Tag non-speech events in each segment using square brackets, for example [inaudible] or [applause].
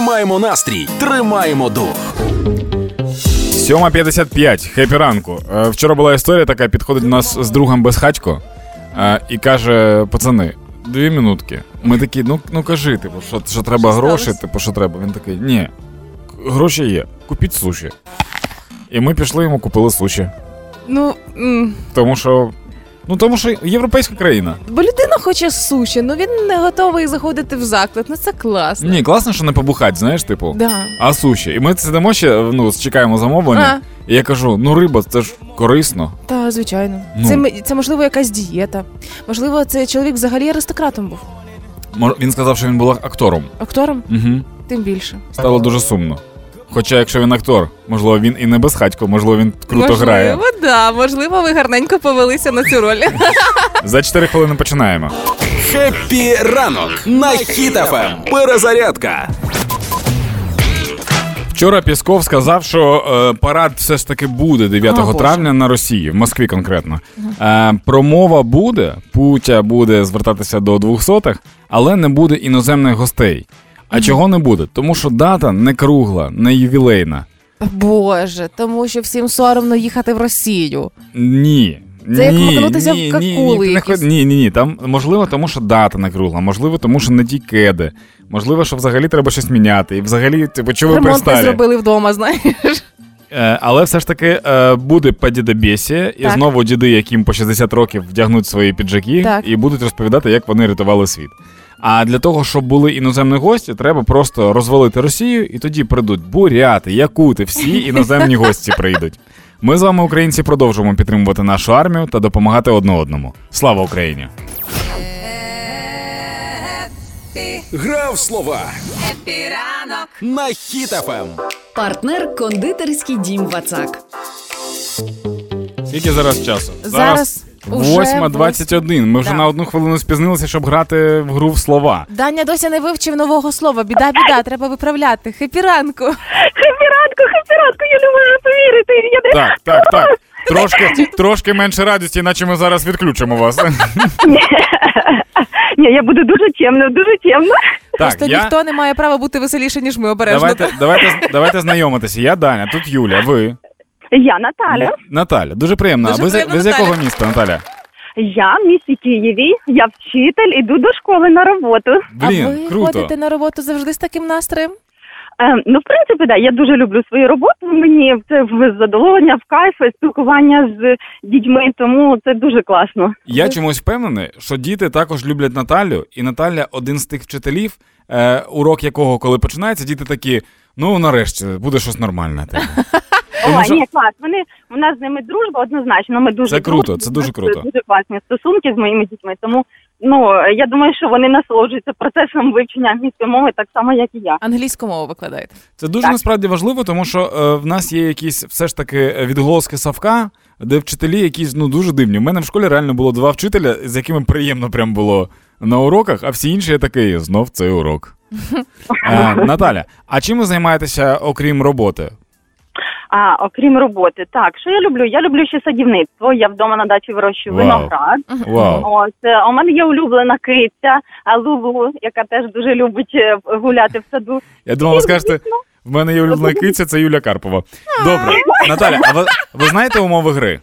Тримаємо настрій, тримаємо дух. 7.55, хепі ранку. Е, Вчора була історія така, підходить до нас з другом безхатько е, і каже: пацани, дві минутки. Ми такі, ну ну кажи, типу, що, що треба Що гроші, сталося? типу, що треба. Він такий, ні, гроші є, купіть суші. І ми пішли йому купили суші. Ну, м, Тому що. Ну тому що європейська країна. бо людина хоче суші, ну він не готовий заходити в заклад. Ну це класно. Ні, класно, що не побухать, знаєш, типу. Да. А суші. І ми сидимо ще, ну, чекаємо замовлення. І я кажу: ну риба, це ж корисно. Та, звичайно. Ну. Це, це можливо якась дієта. Можливо, цей чоловік взагалі аристократом був. Він сказав, що він був актором. Актором, Угу. тим більше. Стало дуже сумно. Хоча, якщо він актор, можливо, він і не безхатько, можливо, він круто можливо, грає. да. Можливо, ви гарненько повелися на цю роль. [laughs] За 4 хвилини починаємо. Хеппі ранок на Хіт FM. Перезарядка. Вчора Пісков сказав, що е, парад все ж таки буде 9 О, Боже. травня на Росії, в Москві конкретно. Е, промова буде, Путя буде звертатися до 200-х, але не буде іноземних гостей. А чого не буде? Тому що дата не кругла, не ювілейна. Боже, тому що всім соромно їхати в Росію. Ні. Це як макнутися в какули ні, ні, якісь. ні, ні, ні. Там можливо, тому що дата не кругла, можливо, тому що не ті кеди. Можливо, що взагалі треба щось міняти. І взагалі, типу, чого ви пристали? зробили вдома, знаєш. Е, але все ж таки е, буде падідобєсія, і знову діди, яким по 60 років вдягнуть свої піджаки, Так. і будуть розповідати, як вони рятували світ. А для того, щоб були іноземні гості, треба просто розвалити Росію, і тоді прийдуть буряти, якути, всі іноземні гості прийдуть. Ми з вами, українці, продовжуємо підтримувати нашу армію та допомагати одне одному. Слава Україні! Гра в слова. Хеппі ранок. на Хіт FM. Партнер кондитерський дім Вацак. Скільки зараз часу? Зараз 8.21. Ми вже Да. на одну хвилину спізнилися, щоб грати в гру в слова. Даня досі не вивчив нового слова. Біда, біда, треба виправляти. Хепі ранку. Хепіранку, хепіранку, я не можу повірити. Я не... Так, так, так. Трошки, трошки менше радості, іначе ми зараз відключимо вас. Ні, я буду дуже чемно, дуже чемно. Так, Просто я... ніхто не має права бути веселіше, ніж ми обережно. Давайте, давайте, давайте знайомитися. Я Даня, тут Юля, ви. Я Наталя. Наталя, дуже приємно. Дуже а ви, з- приємно, ви з Наталя. якого міста, Наталя? Я в місті Києві, я вчитель, іду до школи на роботу. Блін, а ви круто. ходите на роботу завжди з таким настроєм? Е, ну, в принципі, да, я дуже люблю свою роботу. Мені це в задоволення, в кайф, спілкування з дітьми, тому це дуже класно. Я чомусь впевнений, що діти також люблять Наталю, і Наталя один з тих вчителів, е, урок якого, коли починається, діти такі: ну нарешті буде щось нормальне. типу». [laughs] Що- ні, клас. Вони у нас з ними дружба однозначно. Ми дуже Це круто, дружні, це дуже круто. Дуже класні стосунки з моїми дітьми. Тому ну я думаю, що вони насолоджуються процесом вивчення англійської мови так само, як і я. Англійську мову викладаєте. Це дуже Так. насправді важливо, тому що е, в нас є якісь все ж таки відголоски Савка, де вчителі якісь ну дуже дивні. У мене в школі реально було два вчителя, з якими приємно прям було на уроках, а всі інші я такий, знов цей урок. [laughs] Е, Наталя, а чим ви займаєтеся окрім роботи? А окрім роботи, так що я люблю? Я люблю ще садівництво. Я вдома на дачі вирощую Вау. виноград. Вау. Ось е, у мене є улюблена киця а, Лулу, яка теж дуже любить е, гуляти в саду. Я думав, ви скажете, в мене є улюблена киця, це Юля Карпова. Добре, Наталя, а ви, ви знаєте умови гри?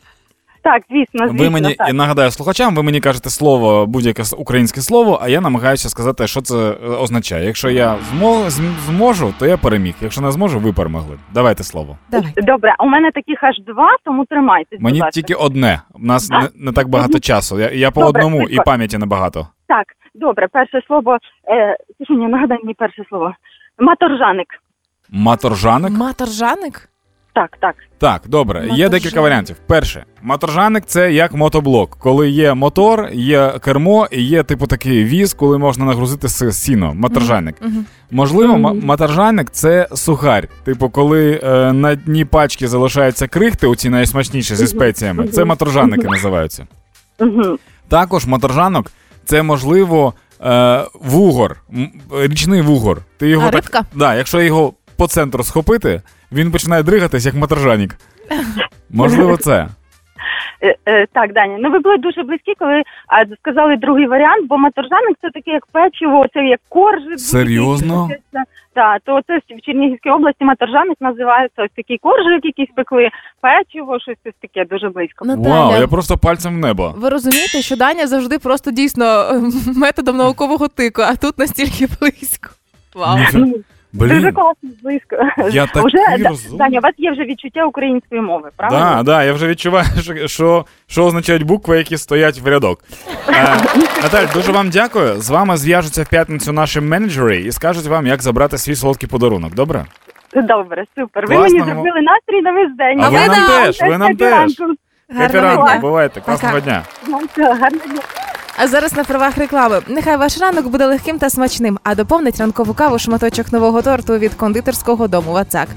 Так, звісно, звісно. Ви мені так. я нагадаю слухачам, ви мені кажете слово, будь-яке українське слово, а я намагаюся сказати, що це е, означає. Якщо я змо, зможу, то я переміг. Якщо не зможу, ви перемогли. Давайте слово. Давай. Добре, у мене таких аж два, тому тримайтесь. Мені будь тільки одне. У нас не, не так багато часу. Я, я по Добре, одному і пам'яті небагато. Так, добре, перше слово. Е, Сушеня, нагадай мені перше слово. Маторжаник. Маторжаник? Маторжаник? Так, так. Так, добре. Є декілька варіантів. Перше, маторжаник це як мотоблок, коли є мотор, є кермо і є типу такий віз, коли можна нагрузити сіно. Маторжаник. Мгм. Можливо, Мгм. маторжаник це сухарь. Типу, коли е, на дні пачки залишаються крихти, оці найсмачніші зі спеціями. Це маторжаники називаються. Угу. Також маторжанок це можливо е, вугор, м- річний вугор. Ти його А так, рибка? да, якщо його по центру схопити, він починає дригатись як маторжанік. Можливо, це. Е, е, так, Даня, ну ви були дуже близькі, коли а, сказали другий варіант, бо маторжаник це таке як печиво, це як коржик. Серйозно? Так, то це в Чернігівській області маторжаник називається ось такий коржик, якийсь пекли, печиво, щось ось таке дуже близько. Наталя, Вау, я просто пальцем в небо. ви розумієте, що Даня завжди просто дійсно [laughs] методом наукового тику, а тут настільки близько. Вау. Ну, Дуже класно, близько. я Вже, такий розумний. Даня, у вас є вже відчуття української мови, правда? Да, да, я вже відчуваю, що, що, що означають букви, які стоять в рядок. Е, Наталь, дуже вам дякую. З вами зв'яжуться в п'ятницю наші менеджери і скажуть вам, як забрати свій солодкий подарунок. Добре? Добре, супер. Ви мені зробили настрій на весь день. А ви нам теж, ви нам теж. Гарного ранку, дня. бувайте, класного дня. Гарного дня. А зараз на правах реклами. Нехай ваш ранок буде легким та смачним, а доповнить ранкову каву шматочок нового торту від кондитерського дому Вацак.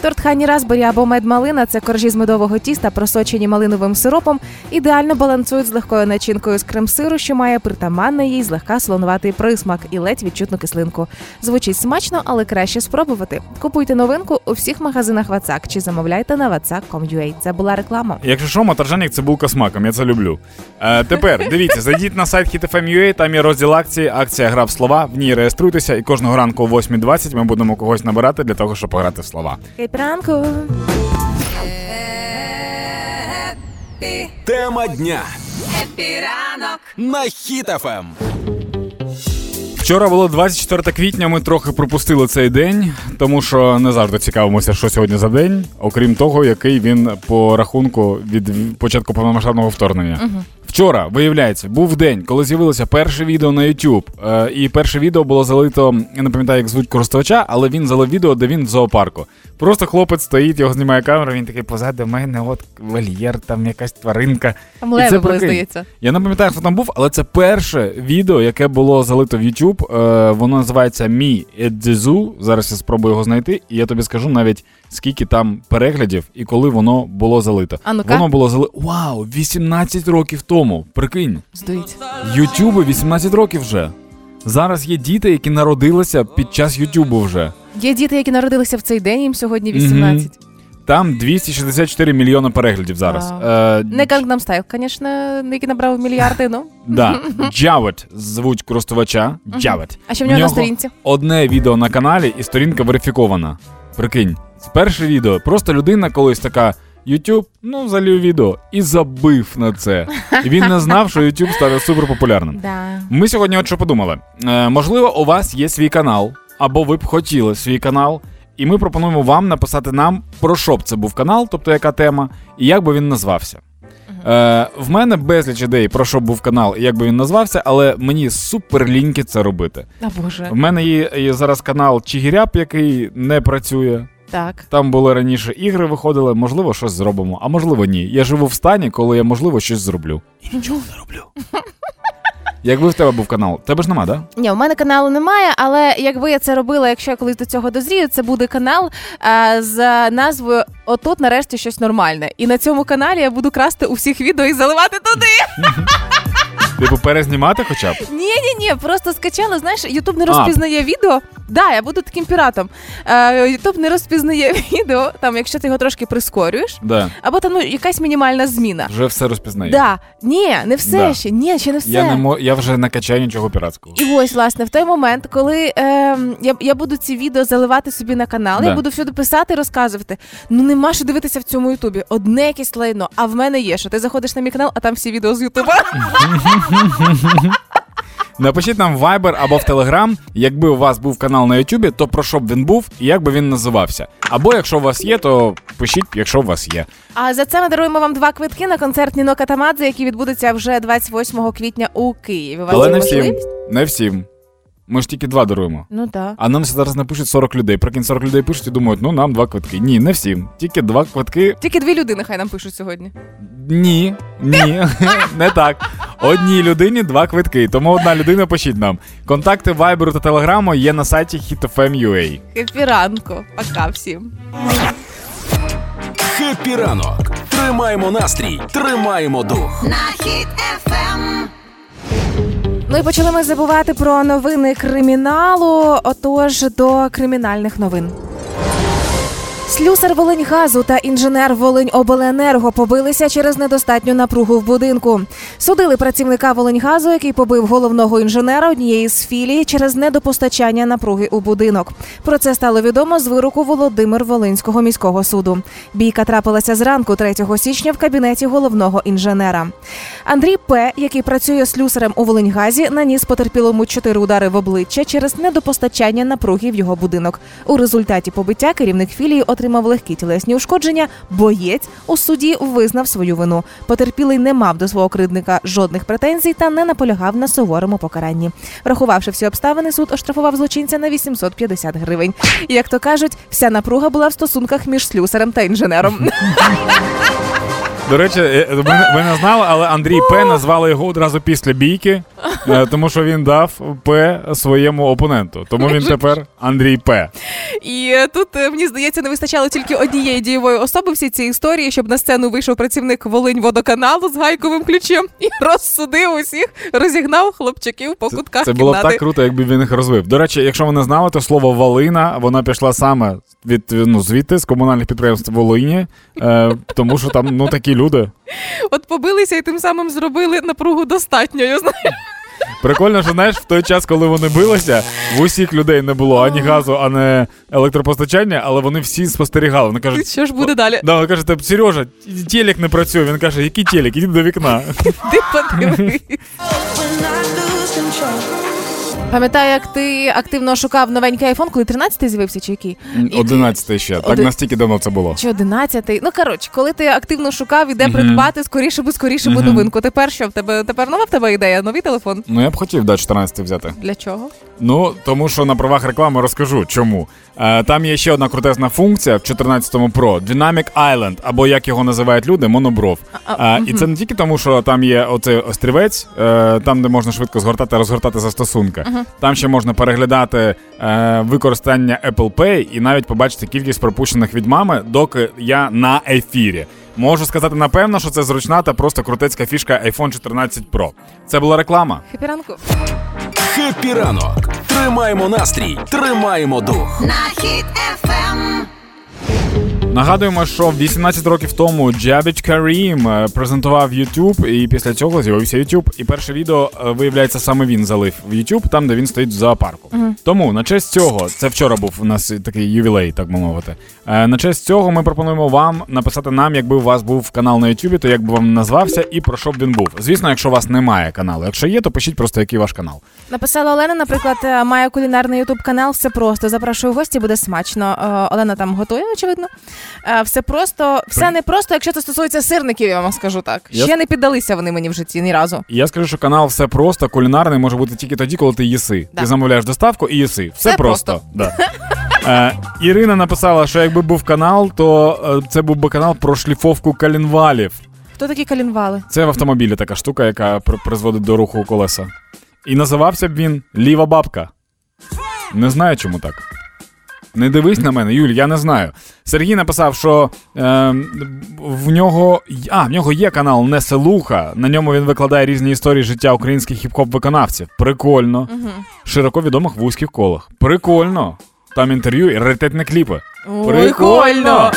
Торт Хані Разбері або медмалина це коржі з медового тіста, просочені малиновим сиропом, ідеально балансують з легкою начинкою з крем-сиру, що має притаманний їй злегка солонуватий присмак і ледь відчутну кислинку. Звучить смачно, але краще спробувати. Купуйте новинку у всіх магазинах Вацак чи замовляйте на vatsak.com.ua. Це була реклама. Якщо що, моторжанік це булка з маком, я це люблю. Е, тепер дивіться, зайдіть на сайт HitFM.ua, там є розділ акції, акція гра в слова. В ній реєструйтеся, і кожного ранку о 8.20 ми будемо когось набирати для того, щоб пограти в слова. Ранку! Тема дня. Хеппі ранок на Хіт FM. Вчора було 24 квітня. Ми трохи пропустили цей день, тому що не завжди цікавимося, що сьогодні за день, окрім того, який він по рахунку від початку повномасштабного вторгнення. Вчора, виявляється, був день, коли з'явилося перше відео на YouTube. Е, і перше відео було залито, я не пам'ятаю, як звуть користувача, але він залив відео, де він в зоопарку. Просто хлопець стоїть, його знімає камера, він такий позаду мене, от вольєр, там якась тваринка. Там леви були, здається. Я не пам'ятаю, хто там був, але це перше відео, яке було залито в YouTube. Е, воно називається Мі Едзезу. Зараз я спробую його знайти, і я тобі скажу навіть скільки там переглядів і коли воно було залито. А ну-ка. Воно було залито. Вау! 18 років тому. Прикинь, Здається. Ютубу 18 років вже. Зараз є діти, які народилися під час Ютубу вже. Є діти, які народилися в цей день, їм сьогодні 18. Там 264 мільйони переглядів зараз. Вау. Е, Не Gangnam Style, звісно, який набрав мільярди, ну. Да, [laughs] Джавет звуть користувача. Джавет. А що в нього на сторінці? Одне відео на каналі, і сторінка верифікована. Прикинь, перше відео. Просто людина колись така. YouTube, ну залів відео і забив на це. І він не знав, що YouTube стане суперпопулярним. Да. Ми сьогодні от що подумали. Е, можливо, у вас є свій канал, або ви б хотіли свій канал, і ми пропонуємо вам написати нам, про що б це був канал, тобто яка тема, і як би він назвався. Е, в мене безліч ідей, про що б був канал і як би він назвався, але мені супер ліньки це робити. А боже. В мене є, є зараз канал Чигіряп, який не працює. Так. Там були раніше ігри виходили, можливо, щось зробимо, а можливо, ні. Я живу в стані, коли я можливо щось зроблю. І нічого не роблю. Якби в тебе був канал, тебе ж нема, да? Ні, у мене каналу немає, але якби я це робила, якщо я колись до цього дозрію, це буде канал а, з назвою Отут нарешті щось нормальне. І на цьому каналі я буду красти у всіх відео і заливати туди. [laughs] Типу перезнімати хоча б? Ні, ні, ні, просто скачала. Знаєш, Ютуб не розпізнає відео. Да, я буду таким піратом. Е, Ютуб не розпізнає [laughs] відео, там, якщо ти його трошки прискорюєш, Да. або там ну, якась мінімальна зміна. Вже все розпізнає. Да, ні, не все Да. ще, ні, ще не все. Я не мо... я вже не качаю нічого піратського. І ось, власне, в той момент, коли е, я, я буду ці відео заливати собі на канал, Да. я буду всюди писати розказувати. Ну нема що дивитися в цьому Ютубі. Одне якесь лайно, а в мене є, що ти заходиш на мій канал, а там всі відео з Ютуба. [laughs] [laughs] Напишіть нам в Viber або в Telegram, якби у вас був канал на YouTube, то про що б він був і як би він називався. Або якщо у вас є, то пишіть, якщо у вас є. А за це ми даруємо вам два квитки на концерт Ніно Катамадзе, який відбудеться вже 28 квітня у Києві. У вас Але є не всім. можливість? Не всім. Ми ж тільки два даруємо. Ну так. А нам зараз напишуть 40 людей. Прикинь, 40 людей пишуть і думають, ну нам два квитки. Ні, не всім. Тільки два квитки. Тільки дві людини хай нам пишуть сьогодні. Ні, ні, [laughs] не так. Одній людині два квитки. Тому одна людина пишіть нам. Контакти Viber та Телеграму є на сайті hitfm.ua. Хеппі ранку. Пока всім. Хеппі ранок. Тримаємо настрій, тримаємо дух. На Хіт FM. Ну і почали ми забувати про новини криміналу. Отож, до кримінальних новин. Слюсар Волиньгазу та інженер Волиньобленерго побилися через недостатню напругу в будинку. Судили працівника Волиньгазу, який побив головного інженера однієї з філій через недопостачання напруги у будинок. Про це стало відомо з вироку Володимир Волинського міського суду. Бійка трапилася зранку 3 січня в кабінеті головного інженера. Андрій П, який працює слюсарем у Волиньгазі, наніс потерпілому чотири удари в обличчя через недопостачання напруги в його будинок. У результаті побиття керівник філії отримав легкі тілесні ушкодження. Боєць у суді визнав свою вину. Потерпілий не мав до свого кривдника жодних претензій та не наполягав на суворому покаранні. Врахувавши всі обставини, суд оштрафував злочинця на 850 гривень. Як то кажуть, вся напруга була в стосунках між слюсарем та інженером. [laughs] До речі, е, ви, не- ви не знали, але Андрій П назвали його одразу після бійки, е, тому що він дав П своєму опоненту. Тому він тепер Андрій П. І е, тут е, мені здається, не вистачало тільки однієї дієвої особи всій цій історії, щоб на сцену вийшов працівник Волинь водоканалу з гайковим ключем і розсудив усіх, розігнав хлопчиків по кутках Це було б так круто, якби він їх розвив. До речі, якщо ви не знали, то слово Волина вона пішла саме від ну, звідти з комунальних підприємств Волині, е, тому що там ну такі люди. От побилися і тим самим зробили напругу достатньою. знаєш. Прикольно, що знаєш, в той час, коли вони билися, в усіх людей не було ані газу, ані електропостачання, але вони всі спостерігали. Вони кажуть, Що ж буде далі? Да, він каже, Сережа, телек не працює. Він каже, який телек? Іди до вікна. Ти подивись. Пам'ятаю, як ти активно шукав новенький айфон, коли 13-й з'явився, чи який? Одинадцятий ще. Так настільки давно це було. Чи 11-й? Ну коротше, коли ти активно шукав і де придбати скоріше би скоріше би новинку. Тепер що в тебе тепер нова в тебе ідея? Новий телефон? Ну я б хотів да, 14 взяти. Для чого? Ну, тому що на правах реклами розкажу чому. Е, там є ще одна крутезна функція в 14 Pro Dynamic Island, або як його називають люди, монобров. А, Е, і це не тільки тому, що там є оцей острівець, е, там, де можна швидко згортати, розгортати застосунки. Там ще можна переглядати е, використання Apple Pay і навіть побачити кількість пропущених від мами, доки я на ефірі. Можу сказати напевно, що це зручна та просто крутецька фішка iPhone 14 Pro. Це була реклама. Хепі ранку. Happy ранок. Тримаємо настрій, тримаємо дух. на Хіт FM. Нагадуємо, що 18 років тому Джавед Карім е, презентував YouTube, і після цього з'явився YouTube. І перше відео, е, виявляється, саме він залив в YouTube, там, де він стоїть в зоопарку. Тому на честь цього, це вчора був у нас такий ювілей, так би мовити. Е, На честь цього ми пропонуємо вам написати нам, якби у вас був канал на YouTube, то як би вам назвався і про що б він був. Звісно, якщо у вас немає каналу. Якщо є, то пишіть просто який ваш канал. Написала Олена, наприклад, має кулінарний ютуб канал. Все просто. Запрошую в гості, буде смачно. Олена там готує, очевидно. Е, Все просто, все не просто, якщо це стосується сирників, я вам скажу так. Я- Ще не піддалися вони мені в житті ні разу. Я скажу, що канал все просто кулінарний може бути тільки тоді, коли ти їси. Да. Ти замовляєш доставку і їси. Все, Все просто. Да. Е, Ірина написала, що якби був канал, то е, це був би канал про шліфовку калінвалів. Хто такі калінвали? Це в автомобілі така штука, яка при- призводить до руху колеса. І називався б він Ліва бабка. Не знаю, чому так. Не дивись на мене, Юль, я не знаю. Сергій написав, що е, в нього. А, в нього є канал Неселуха. На ньому він викладає різні історії життя українських хіп-хоп виконавців. Прикольно. Широко відомих в вузьких колах. Прикольно. Там інтерв'ю і раритетні кліпи. Прикольно!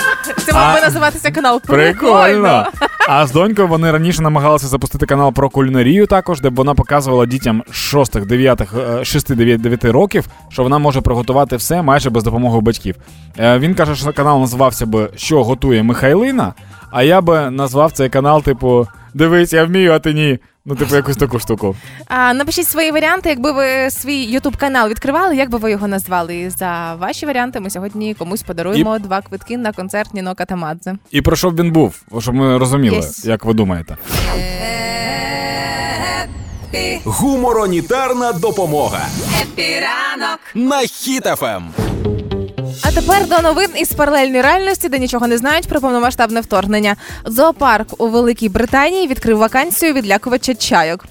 Це мав би називатися канал. Прикольно. А з донькою вони раніше намагалися запустити канал про кулінарію також, де б вона показувала дітям 6 9 6 9 років, що вона може приготувати все майже без допомоги батьків. Е, Він каже, що канал називався би Що готує Михайлина, а я би назвав цей канал, типу, Дивись, я вмію, а ти ні. Ну, типу, якусь таку штуку. А, напишіть свої варіанти, якби ви свій ютуб канал відкривали, як би ви його назвали? І за ваші варіанти ми сьогодні комусь подаруємо два квитки на концерт Ніно Катамадзе. І про що б він був, щоб ми розуміли, Yes. як ви думаєте. Гуморонітарна допомога Happy ранок. на FM. Тепер до новин із паралельної реальності, де нічого не знають про повномасштабне вторгнення. Зоопарк у Великій Британії відкрив вакансію відлякувача чайок.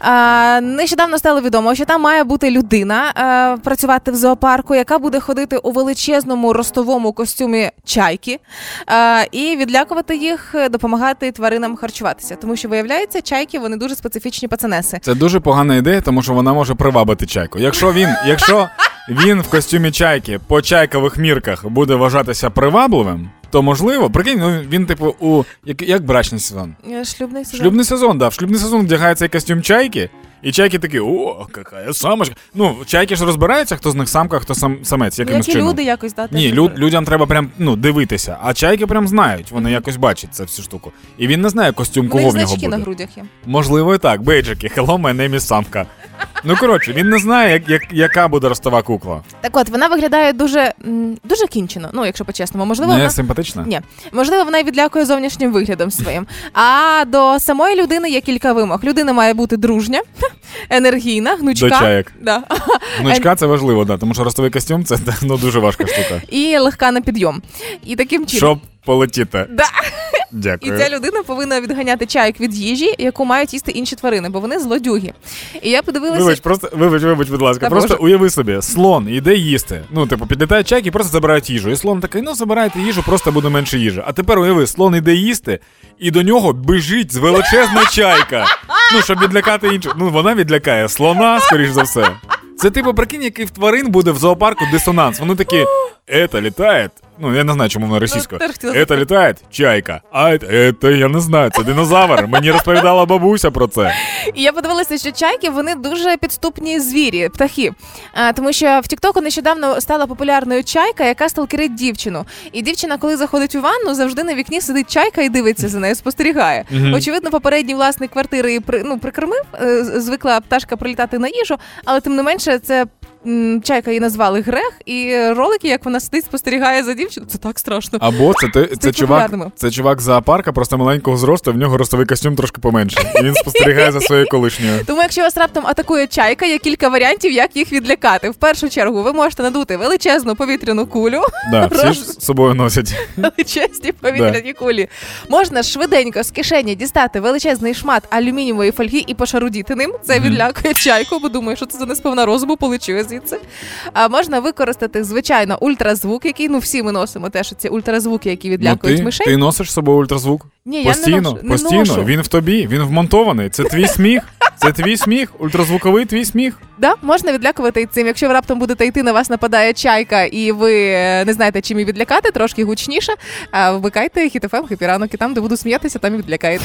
А, нещодавно стало відомо, що там має бути людина а, працювати в зоопарку, яка буде ходити у величезному ростовому костюмі чайки а, і відлякувати їх, допомагати тваринам харчуватися. Тому що виявляється, чайки вони дуже специфічні пацанеси. Це дуже погана ідея, тому що вона може привабити чайку. Якщо він, якщо, він в костюмі чайки по чайкових мірках буде вважатися привабливим, то можливо, прикинь, ну він, типу, у як, як брачний сезон. Е, Шлюбний сезон. Шлюбний сезон, да. В шлюбний сезон вдягається костюм чайки, і чайки такі, о, яка самочка. Ну, чайки ж розбираються, хто з них самка, хто сам самець, Ну, якимось Як і чином. люди якось да, теж Ні, люд, людям треба прям ну, дивитися, а чайки прям знають, вони якось бачать цю всю штуку. І він не знає костюм, кого в нього значки буде. на грудях є. Можливо, і так, бейджики, hello, my name is самка. Ну коротше, він не знає, як, як, яка буде ростова кукла. Так от, вона виглядає дуже, м, дуже кінчено, ну, якщо по-чесному. Можливо, Не вона... симпатична? Ні, можливо, вона й відлякує зовнішнім виглядом своїм. А до самої людини є кілька вимог. Людина має бути дружня, енергійна, гнучка. До чаєк. Да. [laughs] Гнучка це важливо, да, тому що ростовий костюм це ну, дуже важка штука. І легка на підйом. І таким чином. Щоб полетіти. Да. І ця людина повинна відганяти чайок від їжі, яку мають їсти інші тварини, бо вони злодюги. І я подивилася. Вибач, просто вибач, вибач, будь ласка. Та просто Боже. уяви собі, слон іде їсти. Ну, типу, підлітає чайки і просто забирають їжу. І слон такий, ну забирайте їжу, просто буде менше їжі. А тепер уяви, слон іде їсти, і до нього біжить величезна чайка. Ну, щоб відлякати іншу. Ну, вона відлякає слона, скоріш за все. Це типу, прикинь, який в тварин буде в зоопарку дисонанс. Вони такі. Это літає. Ну, я не знаю, чому вона російською. теж Это літає чайка. А это, я не знаю, це динозавр. Мені розповідала бабуся про це. І я подивилася, що чайки вони дуже підступні звірі, птахи. А, тому що в Тіктоку нещодавно стала популярною чайка, яка сталкерить дівчину. І дівчина, коли заходить у ванну, завжди на вікні сидить чайка і дивиться за нею, спостерігає. Очевидно, попередній власник квартири при, ну, прикормив, е, звикла пташка прилітати на їжу, але тим не менше, це. Чайка її назвали грех, і ролики, як вона сидить, спостерігає за дівчиною, це так страшно. Або це, ти, це, чувак, це чувак з зоопарка, просто маленького зросту, в нього ростовий костюм трошки поменше. І він спостерігає за своєю колишньою. Тому, якщо вас раптом атакує чайка, є кілька варіантів, як їх відлякати. В першу чергу ви можете надути величезну повітряну кулю, Да, [laughs] всі ж з собою носять. величезні повітряні кулі. Можна швиденько з кишені дістати величезний шмат алюмінієвої фольги і пошарудіти ним. Це відлякує чайку, бо думає, що це за несповна розуму, полечує звідси. А можна використати, звичайно, ультразвук, який ну всі ми носимо теж ці ультразвуки, які Ну, відлякують ти, мишей. ти носиш з собою ультразвук? Ні, я не ношу. Не постійно. ношу. Він в тобі, він вмонтований. Це твій сміх. Це твій сміх, ультразвуковий твій сміх. Да, можна відлякувати і цим. Якщо ви раптом будете йти, на вас нападає чайка, і ви е, не знаєте, чим її відлякати, трошки гучніше. Вмикайте хітофем, хіпіранок, і там, де буду сміятися, там і відлякаєте.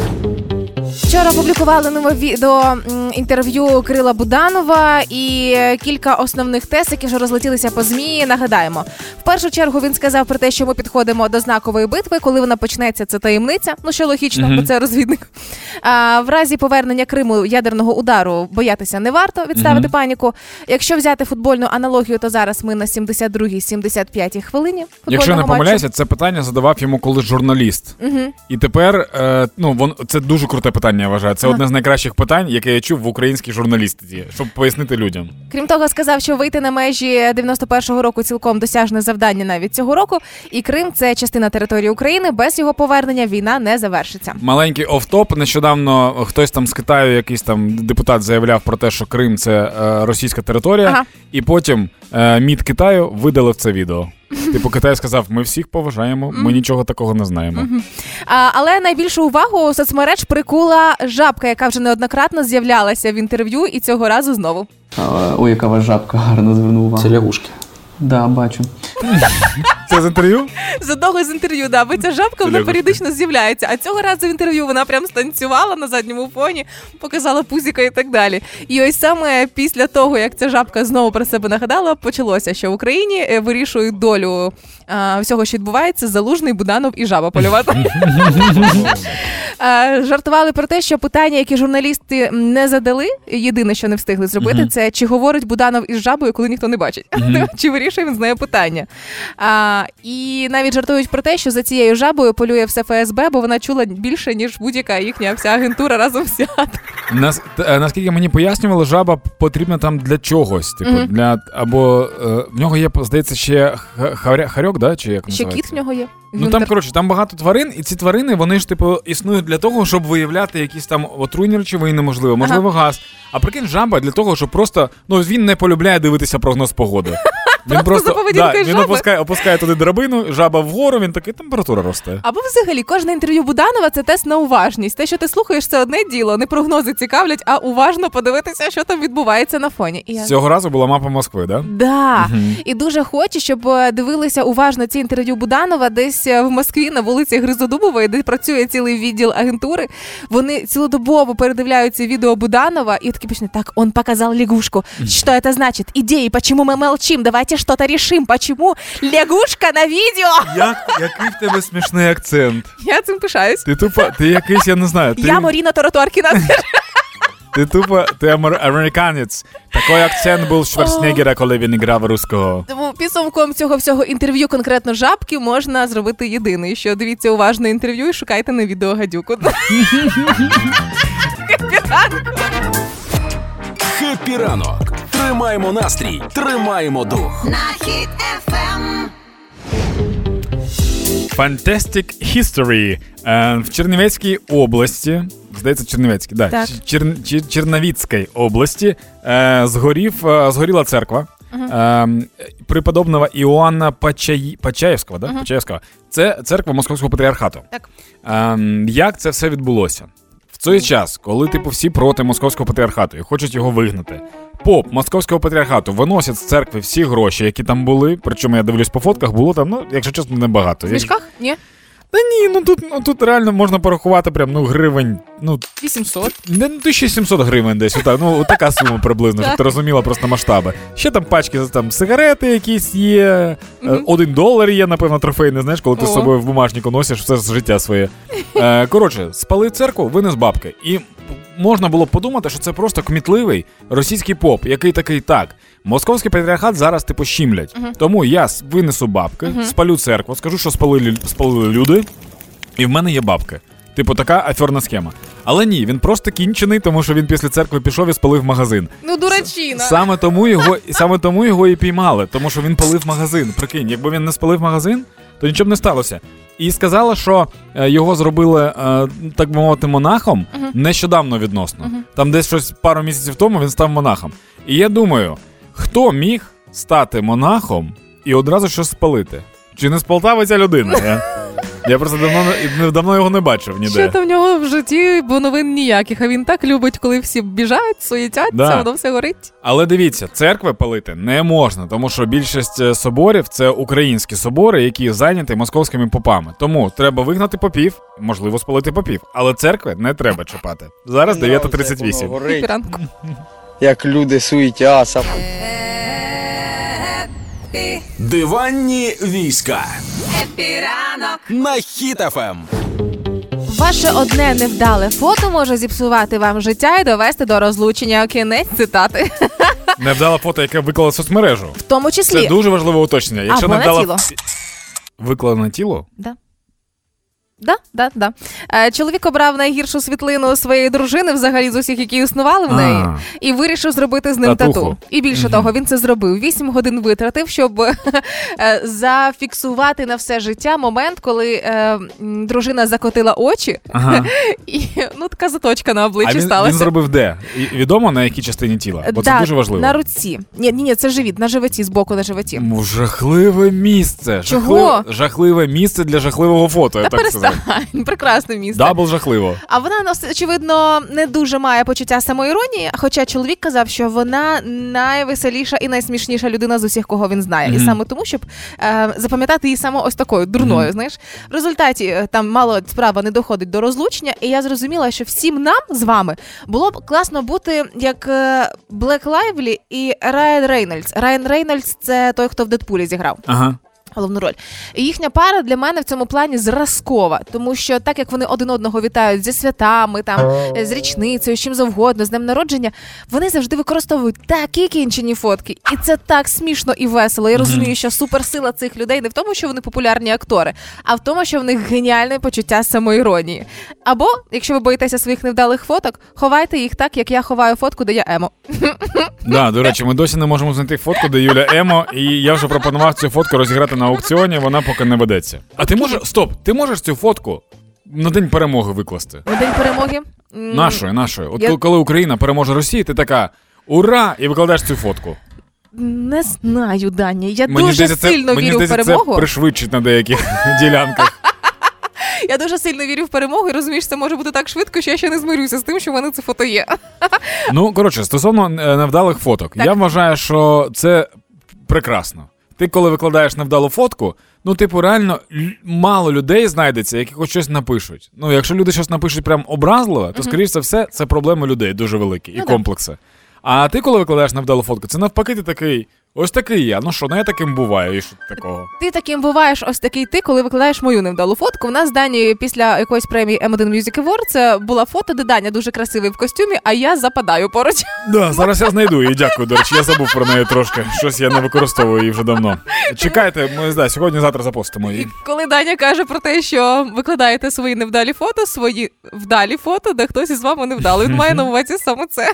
Вчора опублікували нове відео інтерв'ю Кирила Буданова і кілька основних тез, які вже розлетілися по змі. Нагадаємо, в першу чергу він сказав про те, що ми підходимо до знакової битви. Коли вона почнеться, це таємниця. Ну що логічно, бо це розвідник. А в разі повернення Криму ядерного удару боятися не варто відставити паніку. Якщо взяти футбольну аналогію, то зараз ми на 72-75 хвилині. Якщо не помиляюся, це питання задавав йому колись журналіст. Угу. І тепер, е, ну, вон, це дуже круте питання, я вважаю. Це Ага. одне з найкращих питань, яке я чув в українській журналістиці, щоб пояснити людям. Крім того, сказав, що вийти на межі 91-го року цілком досяжне завдання навіть цього року. І Крим це частина території України. Без його повернення війна не завершиться. Маленький офтоп. Нещодавно хтось там з Китаю, якийсь там депутат заявляв про те, що Крим це е, російська територія, Ага. і потім е, МІД Китаю видалив це відео. Типу, Китай сказав: ми всіх поважаємо, ми нічого такого не знаємо. А, але найбільшу увагу у соцмереж прикула жабка, яка вже неоднократно з'являлася в інтерв'ю, і цього разу знову. А, Ой, яка ваша жабка гарно звернув увагу. Це лягушки. Да, бачу. Це з інтерв'ю? З одного з інтерв'ю, да, бо ця жабка вона періодично з'являється. А цього разу в інтерв'ю вона прям станцювала на задньому фоні, показала пузіка і так далі. І ось саме після того, як ця жабка знову про себе нагадала, почалося, що в Україні е, вирішують долю а, всього, що відбувається, залужний Буданов і жаба полювати. [laughs] Жартували про те, що питання, які журналісти не задали, єдине, що не встигли зробити, це чи говорить Буданов із жабою, коли ніхто не бачить, чи вирішує він з нею питання. А, і навіть жартують про те, що за цією жабою полює все ФСБ, бо вона чула більше, ніж будь-яка їхня вся агентура разом взята. Нас, е, наскільки мені пояснювали, жаба потрібна там для чогось. Типу, Мгм. для або е, в нього є, здається, ще харя- харьок, да? Чи як Ще називається? кіт в нього є. Ну там, коротше, там багато тварин, і ці тварини вони ж типу існують для того, щоб виявляти якісь там отруйні речовини, можливо, можливо, газ. А прикинь, жаба для того, щоб просто ну він не полюбляє дивитися прогноз погоди. [laughs] Він просто да, він жаби. опускає, опускає туди драбину, жаба вгору, він такий, температура росте. Або взагалі кожне інтерв'ю Буданова це тест на уважність. Те, що ти слухаєш, це одне діло. Не прогнози цікавлять, а уважно подивитися, що там відбувається на фоні. І я Цього разу була мапа Москви, да? Да. І дуже хочу, щоб е, дивилися уважно ці інтерв'ю Буданова десь е, в Москві на вулиці Гризодубової, де працює цілий відділ агентури. Вони цілодобово передивляються відео Буданова і такі почнуть, так, он показав лягушку. Що це значить? Ідеї, почему ми молчим? Давайте щось рішим. Почему лягушка на відео? Як, який в тебе смішний акцент? Я цим пишаюсь. Ти тупо, ти якийсь, я не знаю. Ти, Я Маріна Тороторкіна. ти тупо, ти амер- американець. Такий акцент був Шварценеггера, коли він грав руського. Тому підсумком цього всього інтерв'ю конкретно жабки можна зробити єдине, що дивіться уважно інтерв'ю і шукайте на відео гадюку. [laughs] Хеппі ранок. Тримаємо настрій, тримаємо дух. на хід ефем. Fantastic History. Е, в Чернівецькій області, здається, Чернівецькій, да, Так. Чер, Чер, Черновіцькій області е, згорів, е, згоріла церква. Е, преподобного Іоанна Пачаї, Пачаєвського, да? Пачаєвського. Це церква Московського патріархату. Так. Е, як це все відбулося? В цей час, коли типу всі проти московського патріархату і хочуть його вигнати, поп московського патріархату виносять з церкви всі гроші, які там були. Причому я дивлюсь по фотках, було там, ну, якщо чесно, небагато. В мішках? Ні. Та ні, ну тут, ну тут реально можна порахувати прям ну гривень. Ну 800. не ну, 1700 гривень десь. Отак, ну така сума приблизно, щоб ти розуміла просто масштаби. Ще там пачки там сигарети якісь є. е, Один долар є, напевно, трофейний, знаєш, коли ти з собою в бумажнику носиш все з життя своє. Е, коротше, спалив церкву, винес бабки. І можна було подумати, що це просто кмітливий російський поп, який такий так. Московський патріархат зараз типу щімлять. Тому я винесу бабки, спалю церкву, скажу, що спалили, спалили люди, і в мене є бабки. Типу, така аферна схема. Але ні, він просто кінчений, тому що він після церкви пішов і спалив магазин. Ну, дурачина. Саме тому його, саме тому його і піймали, тому що він палив магазин. Прикинь, якби він не спалив магазин, то нічого б не сталося. І сказала, що е, його зробили, е, так би мовити, монахом нещодавно відносно. Там десь щось пару місяців тому він став монахом. І я думаю, хто міг стати монахом і одразу щось спалити? Чи не з Полтави ця людина? Я, я просто давно, не- давно його не бачив ніде. Що там в нього в житті, бо новин ніяких, а він так любить, коли всі біжать, суєтяться, Да. воно все горить. Але дивіться, церкви палити не можна, тому що більшість е, соборів це українські собори, які зайняті московськими попами. Тому треба вигнати попів, можливо, спалити попів, але церкви не треба чіпати. Зараз 9.38. [laughs] Як люди суетяться. Диванні війська Happy ранок. на Ем. Хіт FM. Ваше одне невдале фото може зіпсувати вам життя і довести до розлучення. Кінець цитати. [laughs] Невдале фото, яке виклало соцмережу. В тому числі. Це дуже важливе уточнення. Якщо Або на тіло. Виклало на тіло? Да. Да, да, да. Е, чоловік обрав найгіршу світлину своєї дружини, взагалі з усіх, які існували в неї, А. і вирішив зробити з ним Татуху. тату. І більше того, він це зробив. Вісім годин витратив, щоб [laughs] е, зафіксувати на все життя момент, коли е, м, дружина закотила очі, Ага. [laughs] і ну така заточка на А обличчі він, сталася. він зробив де? І відомо на якій частині тіла? Бо це Да, дуже важливо. На руці. Ні, ні, ні, це живіт, на животі, збоку на животі. М, Жахливе місце. Чого? Жахливе, жахливе місце для жахливого фото, я Та так сказав. [laughs] прекрасне місце. Дабл жахливо. А вона очевидно не дуже має почуття самоіронії. Хоча чоловік казав, що вона найвеселіша і найсмішніша людина з усіх, кого він знає. І саме тому, щоб е, запам'ятати її саме ось такою дурною. Мгм. Знаєш, в результаті е, там мало справа не доходить до розлучення, і я зрозуміла, що всім нам з вами було б класно бути як Блек Лайвлі і Райан Рейнольдс. Райан Рейнольдс це той, хто в Дедпулі зіграв Ага. Головну роль. І їхня пара для мене в цьому плані зразкова, тому що так як вони один одного вітають зі святами, там з річницею, з чим завгодно, з днем народження, вони завжди використовують такі кінчені фотки, і це так смішно і весело. Я розумію, що суперсила цих людей не в тому, що вони популярні актори, а в тому, що в них геніальне почуття самоіронії. Або, якщо ви боїтеся своїх невдалих фоток, ховайте їх так, як я ховаю фотку, де я емо. Да, до речі, ми досі не можемо знайти фотку, де Юля Емо, і я вже пропонував цю фотку розіграти на аукціоні, вона поки не ведеться. А ти можеш. Стоп, ти можеш цю фотку на день перемоги викласти? На день перемоги. м, Нашою, нашою. От Я- коли- Україна переможе Росію, ти така ура! І викладаєш цю фотку. Не знаю, Дані. Я Мені дуже здається, це, сильно мені вірю в перемогу. це пришвидшить на деяких [laughs] ділянках. [laughs] Я дуже сильно вірю в перемогу і розумієш, це може бути так швидко, що я ще не змирюся з тим, що в мене це фото є. Ну, коротше, стосовно е, невдалих фоток, Так. я вважаю, що це прекрасно. Ти, коли викладаєш невдалу фотку, ну, типу, реально мало людей знайдеться, які хоч щось напишуть. Ну, якщо люди щось напишуть прям образливо, то, скоріш за все, це проблеми людей дуже великі і Ну, комплекси. А ти, коли викладаєш невдалу фотку, це навпаки, ти такий. Ось такий я. Ну що, ну я таким буваю, і що такого. Ти таким буваєш ось такий ти, коли викладаєш мою невдалу фотку. У нас з Дані після якоїсь премії M1 Music Awards була фото, де Даня дуже красивий в костюмі, а я западаю поруч. Да, зараз я знайду її. Дякую. До речі, я забув про неї трошки. Щось я не використовую її вже давно. Чекайте, ми да, сьогодні-завтра запостимо І коли Даня каже про те, що викладаєте свої невдалі фото, свої вдалі фото, де хтось із вами невдалий. Він має на увазі саме це.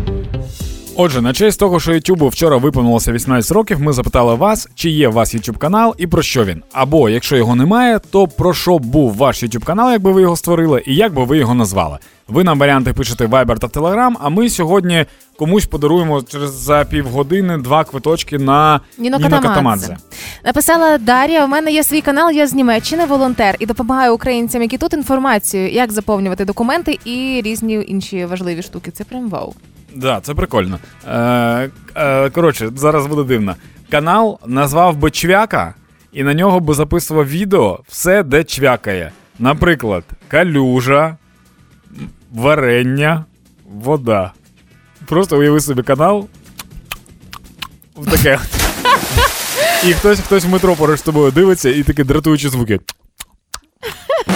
Отже, на честь того, що Ютубу вчора виповнилося 18 років, ми запитали вас, чи є у вас YouTube канал і про що він. Або якщо його немає, то про що був ваш YouTube канал, якби ви його створили, і як би ви його назвали. Ви нам варіанти пишете Viber та Telegram, а ми сьогодні комусь подаруємо через за півгодини два квиточки на Ніно. Катамадзе. Написала Дар'я: у мене є свій канал, я з Німеччини, волонтер і допомагаю українцям, які тут інформацію, як заповнювати документи і різні інші важливі штуки. Це прям вау. Да, це прикольно. Е, е, коротше, зараз буде дивно. Канал назвав би Чвяка, і на нього би записував відео все, де чвякає. Наприклад, калюжа, варення, вода. Просто уяви собі канал. Таке. І хтось, хтось в метро поруч з тобою дивиться і такі дратуючі звуки.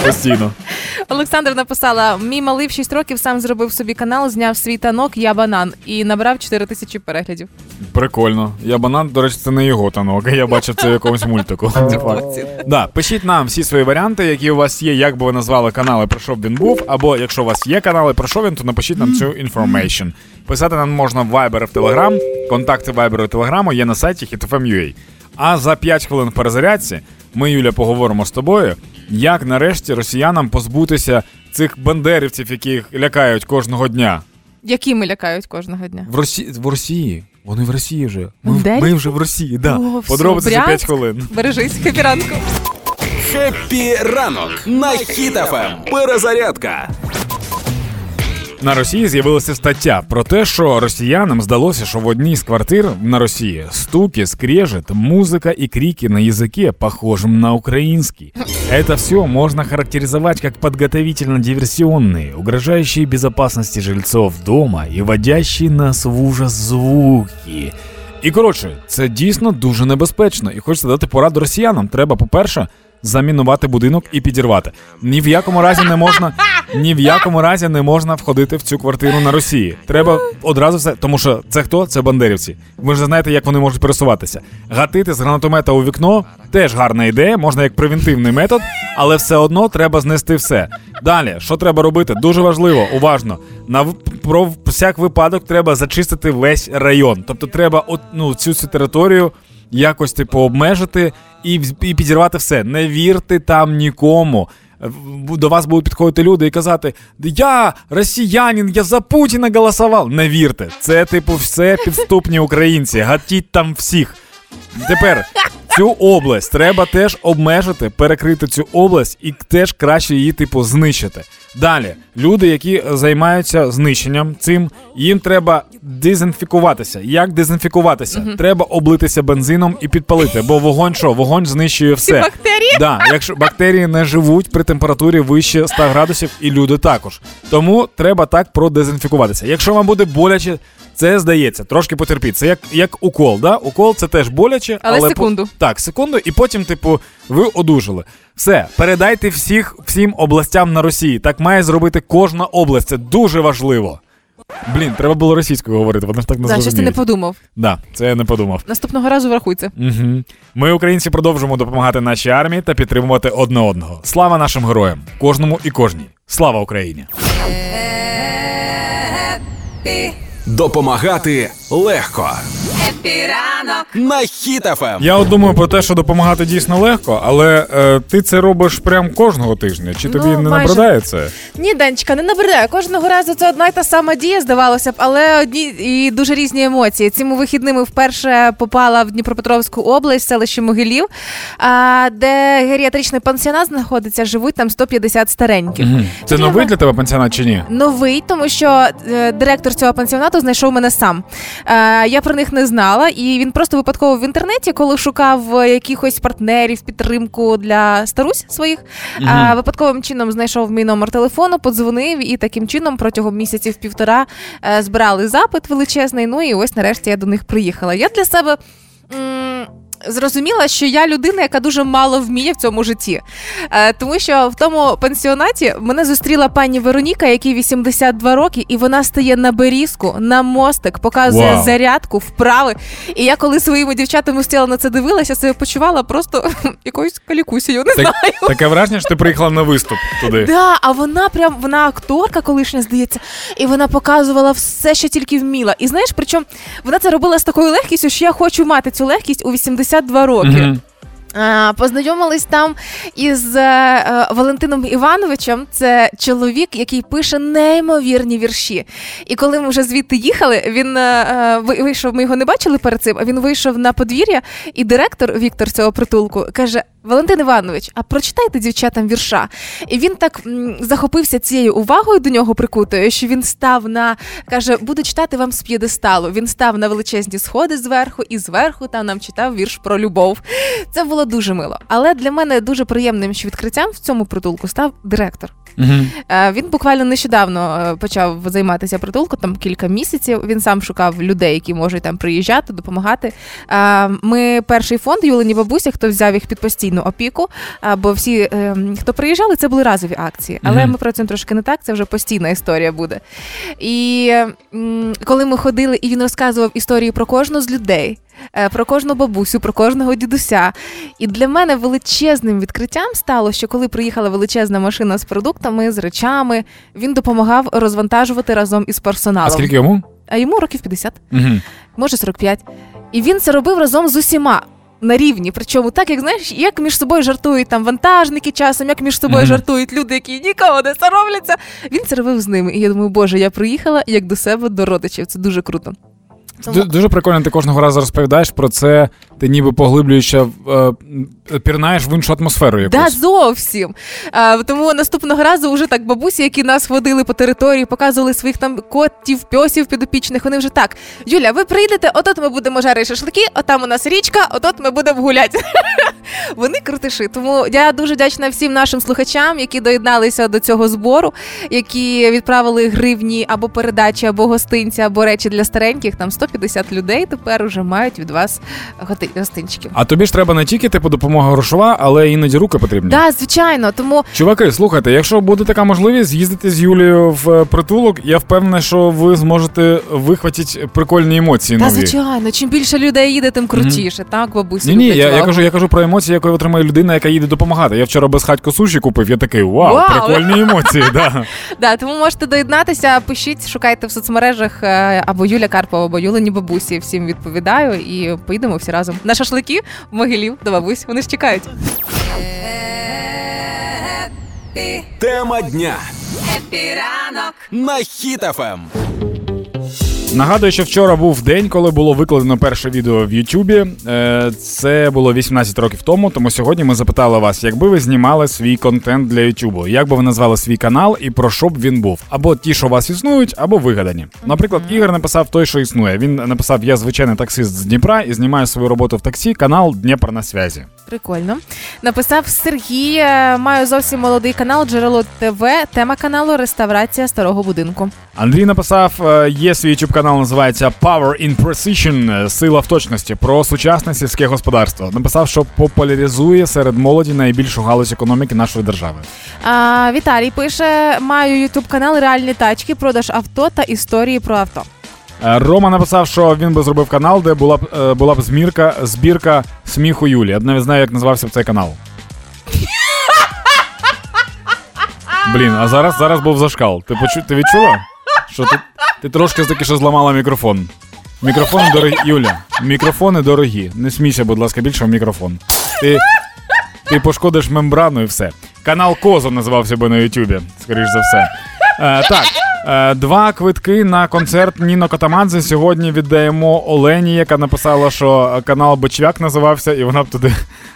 Постійно. Олександр написала: мій малий в 6 років сам зробив собі канал, зняв свій танок, я банан і набрав 4 тисячі переглядів. Прикольно. Я банан, до речі, це не його танок. Я бачив це в якомусь мультику. Це факт. Да, пишіть нам всі свої варіанти, які у вас є, як би ви назвали канали, про що б він був. Або якщо у вас є канали, про що він, то напишіть нам цю information. Писати нам можна в Viber і в Telegram. Контакти Viber і Telegram є на сайті hitfm.ua. А за 5 хвилин в перезарядці ми, Юля, поговоримо з тобою, як нарешті росіянам позбутися цих бандерівців, яких лякають кожного дня. Якими лякають кожного дня? В Росії в Росії. Вони в Росії вже. Ми, ми вже в Росії, да. О, Подробиці за 5 хвилин. Бережись, Happy ранку. Happy ранок на Хіт FM. Перезарядка. На Росії з'явилася стаття про те, що росіянам здалося, що в одній з квартир на Росії стуки, скрежет, музыка и крики на языке, похожем на украинский. Это все можно характеризовать как подготовительно-диверсионные, угрожающие безопасности жильцов дома и вводящие нас в ужас звуки. І коротше, це дійсно дуже небезпечно. І хочеться дати пораду росіянам. Треба, по-перше, замінувати будинок і підірвати. Ні в якому разі не можна, ні в якому разі не можна входити в цю квартиру на Росії. Треба одразу все, тому що це хто? Це бандерівці. Ви ж знаєте, як вони можуть пересуватися. Гатити з гранатомета у вікно теж гарна ідея, можна як превентивний метод, але все одно треба знести все. Далі, що треба робити? Дуже важливо, уважно. На про всяк випадок треба зачистити весь район. Тобто треба от, ну, цю, цю територію якось типу обмежити і, і підірвати все. Не вірте там нікому. В- До вас будуть підходити люди і казати: Я росіянин, я за Путіна голосував. Не вірте. Це, типу, все підступні українці. Гатіть там всіх. Тепер цю область треба теж обмежити, перекрити цю область і теж краще її, типу, знищити. Далі, люди, які займаються знищенням цим, їм треба дезінфікуватися. Як дезінфікуватися? Треба облитися бензином і підпалити, бо вогонь що? Вогонь знищує все. бактерії? Да, якщо бактерії не живуть при температурі вище 100 градусів, і люди також. Тому треба так продезінфікуватися. Якщо вам буде боляче, це здається, трошки потерпіть. Це як, як укол, да? Укол це теж боляче, Але по- секунду. так, секунду, і потім, типу, ви одужали. Все, передайте всіх всім областям на Росії. Так має зробити кожна область. Це дуже важливо. Блін, треба було російською говорити, вони ж так не Да, щось ти не подумав. Да, це я не подумав. Наступного разу врахуй це. Угу. Ми, українці, продовжуємо допомагати нашій армії та підтримувати одне одного. Слава нашим героям, кожному і кожній. Слава Україні! Допомагати легко. Happy ранок. на Ем. Хіт FM. Я от думаю про те, що допомагати дійсно легко, але е, ти це робиш прям кожного тижня. Чи тобі Ну, не майже. набридає це? Ні, Данечка, не набридає. Кожного разу це одна й та сама дія, здавалося б, але одні і дуже різні емоції. Цими вихідними вперше попала в Дніпропетровську область, селище Могилів, а, де геріатричний пансіонат знаходиться, живуть там 150 стареньких. Це Для новий для тебе пансіонат чи ні? Новий, тому що е, директор цього пансіонату знайшов мене сам. Е, я про них не знала, і він просто випадково в інтернеті, коли шукав е, якихось партнерів, підтримку для старусь своїх, е, випадковим чином знайшов мій номер телефону, подзвонив, і таким чином протягом місяців півтора е, збирали запит величезний. Ну і ось нарешті я до них приїхала. Я для себе. м, Зрозуміла, що я людина, яка дуже мало вміє в цьому житті, е, тому що в тому пансіонаті мене зустріла пані Вероніка, якій 82 роки, і вона стає на берізку, на мостик, показує Вау. зарядку, вправи. І я, коли своїми дівчатами стояла на це дивилася, себе почувала просто [laughs] якоюсь калікусею, не знаю. Таке враження, що ти приїхала на виступ туди. Да, а вона прям вона акторка колишня, здається, і вона показувала все, що тільки вміла. І знаєш, причому вона це робила з такою легкістю, що я хочу мати цю легкість у 82 роки. Mm-hmm. Познайомились там із е, е, Валентином Івановичем. Це чоловік, який пише неймовірні вірші. І коли ми вже звідти їхали, він е, ви- вийшов. Ми його не бачили перед цим. А він вийшов на подвір'я, і директор Віктор цього притулку каже: Валентин Іванович, а прочитайте дівчатам вірша. І він так м, захопився цією увагою до нього прикутою, що він став на каже: буду читати вам з п'єдесталу. Він став на величезні сходи зверху, і зверху там нам читав вірш про любов. Це було дуже мило. Але для мене дуже приємним, що відкриттям в цьому притулку став директор. Е, Він буквально нещодавно е, почав займатися притулком, там кілька місяців. Він сам шукав людей, які можуть там приїжджати, допомагати. Е, Ми перший фонд Юлені бабусі, хто взяв їх під постійну опіку. Бо всі, хто приїжджали, це були разові акції. Але Мгм. ми працюємо трошки не так. Це вже постійна історія буде. І коли ми ходили, і він розказував історії про кожну з людей. Е, Про кожну бабусю, про кожного дідуся. І для мене величезним відкриттям стало, що коли приїхала величезна машина з продуктами, з речами, він допомагав розвантажувати разом із персоналом. А скільки йому? А йому років 50, Мгм. може 45. І він це робив разом з усіма. На рівні, причому так, як знаєш, як між собою жартують там вантажники часом, як між собою Мгм. жартують люди, які нікого не соромляться. Він це робив з ними. І я думаю, боже, я приїхала як до себе, до родичів. Це дуже круто. Тому- Дуже прикольно, ти кожного разу розповідаєш про це, ти ніби поглиблюєшся, е, пірнаєш в іншу атмосферу якусь. Да, зовсім. А, тому наступного разу вже так бабусі, які нас водили по території, показували своїх там котів, пьосів підопічних. Вони вже так. Юля, ви прийдете, отут ми будемо жарити шашлики, отам у нас річка, отут ми будемо гуляти. [laughs] Вони крутиші. Тому я дуже вдячна всім нашим слухачам, які доєдналися до цього збору, які відправили гривні або передачі, або гостинці, або речі для стареньких. Там 150 людей тепер уже мають від вас готи- гостинчиків. А тобі ж треба не тільки типу допомога грошова, але іноді руки потрібні. Да, звичайно. Тому Чуваки, слухайте, якщо буде така можливість з'їздити з Юлією в е, притулок, я впевнений, що ви зможете вихватити прикольні емоції Та нові. звичайно, чим більше людей їде, тим крутіше, так, бабусі. Ні, ні, я, я кажу, я кажу про емоції, які отримає людина, яка їде допомагати. Я вчора безхатько суші купив, я такий вау, Вау! прикольні емоції. Да. [laughs] Да, тому можете доєднатися, пишіть, шукайте в соцмережах е, або Юля Карпова, або Юлені бабусі. Всім відповідаю і поїдемо всі разом на шашлики в могилів до бабусь. Вони ж чекають. Тема дня Happy ранок. на Ем. Хіт FM. Нагадую, що вчора був день, коли було викладено перше відео в Ютубі. Е, Це було 18 років тому. Тому сьогодні ми запитали вас, якби ви знімали свій контент для Ютубу, як би ви назвали свій канал і про що б він був? Або ті, що у вас існують, або вигадані. Наприклад, Ігор написав той, що існує. Він написав: Я звичайний таксист з Дніпра і знімаю свою роботу в таксі. Канал Дніпр на связі. Прикольно. Написав Сергій. е, Маю зовсім молодий канал Джерело ТВ. Тема каналу Реставрація старого будинку. Андрій написав: е, є свій youtube канал, називається Power in Precision, е, сила в точності про сучасне сільське господарство. Написав, що популяризує серед молоді найбільшу галузь економіки нашої держави. А, Віталій пише: маю ютуб канал Реальні тачки, продаж авто та історії про авто. Е, Рома написав, що він би зробив канал, де була б е, була б змірка, збірка сміху Юлі. Я навіть знаю, як називався б цей канал. Блін, а зараз зараз був зашкал. Ти почу, ти відчула? Що ти, ти трошки таки що зламала мікрофон. Мікрофони дорогі. Юля, мікрофони дорогі. Не смійся, будь ласка, більше в мікрофон. Ти, ти пошкодиш мембрану і все. Канал Козо називався би на Ютубі, скоріш за все. Е, так, два квитки на концерт Ніно Катамадзе сьогодні віддаємо Олені, яка написала, що канал Бочвяк називався, і вона б туди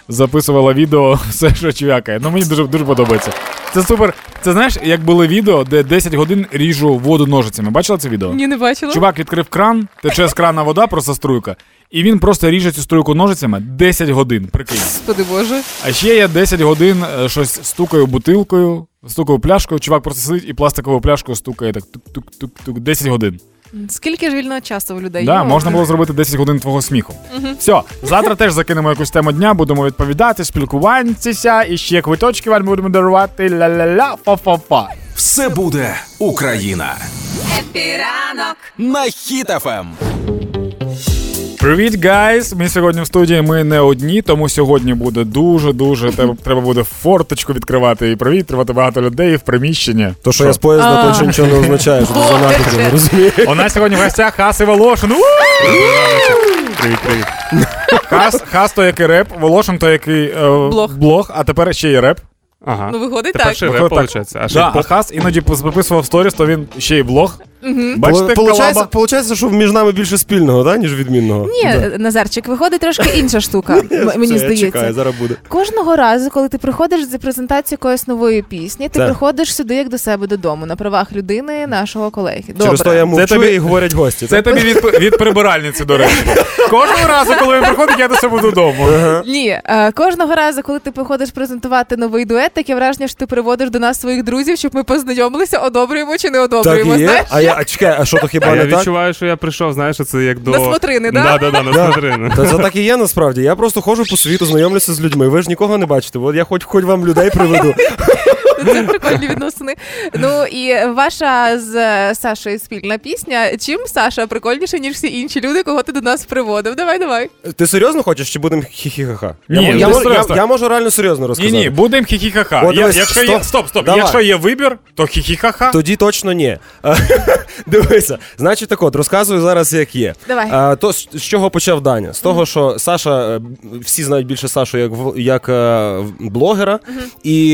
записувала відео все, що чвякає. Ну мені дуже дуже подобається. Це супер. Це знаєш, як були відео, де 10 годин ріжу воду ножицями. Бачила це відео? Ні, не бачила. Чувак відкрив кран, тече з крана вода, просто струйка. І він просто ріже цю струйку ножицями 10 годин. Прикинь. Господи Боже. А ще я 10 годин е, щось стукаю бутилкою, стукаю пляшкою. Чувак просто сидить і пластиковою пляшкою стукає так тук-тук-тук-тук. 10 годин. Скільки ж вільного часу в людей? Да, є? можна було зробити 10 годин твого сміху. Все, завтра теж закинемо якусь тему дня, будемо відповідати, спілкуватися, і ще квиточки вам будемо дарувати. Ля-ля-ля, фа-фа-фа. Все буде Україна. Happy ранок. На Ем. Хіт FM. Привіт, guys! Ми сьогодні в студії. Ми не одні, тому сьогодні буде дуже дуже. Треба, буде форточку відкривати і провітрювати багато людей в приміщенні. То, що я з поїзда, А. точно нічого не означає, що занадто не розумієш. У нас сьогодні в гостях Хас і Волошин. Привіт, привіт. Хас, Хас то який реп, Волошин то який е, Блог. блог, а тепер ще й реп. Ага. Ну, виходить Тепер так. ще реп, Виходить так. А ще Да, а. Хас іноді виписував сторіс, то він ще й блог. Бачите, Получається, колаба? получається, що між нами більше спільного, да, ніж відмінного. Ні, Назарчик, виходить трошки [laughs] інша штука. м- Мені Все, Я здається. чекаю, зараз буде. Кожного разу, коли ти приходиш за презентацію якоїсь нової пісні, ти Так. приходиш сюди як до себе додому на правах людини, нашого колеги. Добре. Через то я мовчу тобі- і говорять гості. Це тобі від, від прибиральниці, до речі. Кожного разу, коли він приходить, я до себе додому. Ні, е, кожного разу, коли ти приходиш презентувати новий дует, таке враження, що ти приводиш до нас своїх друзів, щоб ми познайомилися, одобрюємо чи не Так одобрюємо. є. Знаєш? А я, а чекай, а що то А хіба я не так? відчуваю, що я прийшов, знаєш, це як до... На смотрини, да? Да, да, да, на Да. смотрини. Та це так і є насправді. Я просто ходжу по світу, знайомлюся з людьми. Ви ж нікого не бачите. От я хоч хоч вам людей приведу. [laughs] Це прикольні відносини. Ну і ваша з е, Сашою спільна пісня. Чим Саша прикольніше, ніж всі інші люди, кого ти до нас приводив? Давай, давай. Ти серйозно хочеш, чи будемо хі-хі-ха-ха? Ні, я, ну, я, я, я можу реально серйозно Ні, розказати. ні, будемо хі-хі-ха-ха. От Я- дивись, Якщо є, стоп. стоп, стоп. Давай. Якщо є вибір, то хі-хі-ха-ха. Тоді точно ні. [laughs] Дивися, значить так от, розказую зараз, як є. Давай. А, то з з чого почав Даня? З того, що Саша, е, всі знають більше Сашу як в- як е, блогера, і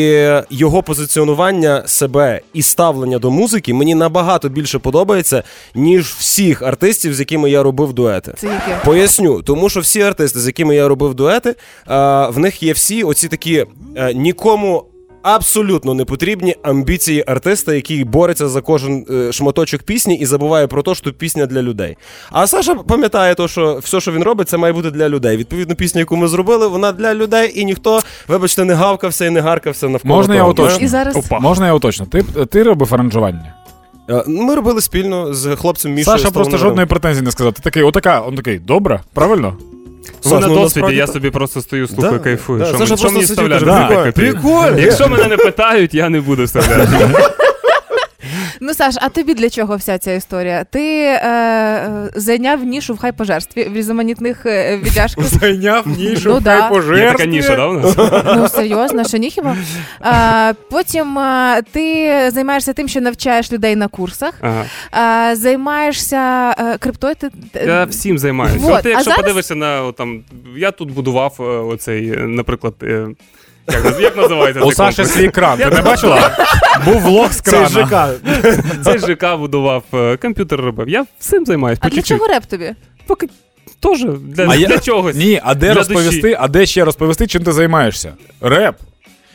його позиціонування себе і ставлення до музики мені набагато більше подобається, ніж всіх артистів, з якими я робив дуети. Це яке? Поясню, тому що всі артисти, з якими я робив дуети, е, в них є всі оці такі е, нікому. Абсолютно не потрібні амбіції артиста, який бореться за кожен е, шматочок пісні і забуває про те, що пісня для людей. А Саша пам'ятає, то, що все, що він робить, це має бути для людей. Відповідно, пісня, яку ми зробили, вона для людей, і ніхто, вибачте, не гавкався і не гаркався навколо. Можна я уточню? І зараз Опа. Можна я уточню? Ти, ти робив аранжування? Е, Ми робили спільно з хлопцем Мішою. Саша просто жодної претензії не сказав. Ти такий, отака, он такий, добре, правильно? Саш, на досвіді я собі просто стою, слухаю, Да, кайфую. да. Що, мені- що мені вставляти? прикольно. Якщо мене не питають, я не буду вставляти. [laughs] Ну, Саш, а тобі для чого вся ця історія? Ти е, е, зайняв нішу в хайпожерстві в різноманітних е, віддяжках. Зайняв нішу, Ну да. хай Є така ніша, да, у нас? Ну серйозно, що ніхіба? А, потім а, ти займаєшся тим, що навчаєш людей на курсах, Ага. а, займаєшся а, криптою. Ти, Я всім займаюся. Вот, От ти, а якщо зараз- подивишся на о, там, я тут будував е, оцей, е, наприклад, е, як, як називається У Саші комплекс? свій кран, ти не бачила? Був влог з крана. Цей ЖК. Цей ЖК будував, е, комп'ютер робив. Я всім займаюся, А для чого реп тобі? Поки теж для, А я- чогось. Ні, а де Для розповісти, душі. а де ще розповісти, чим ти займаєшся? Реп.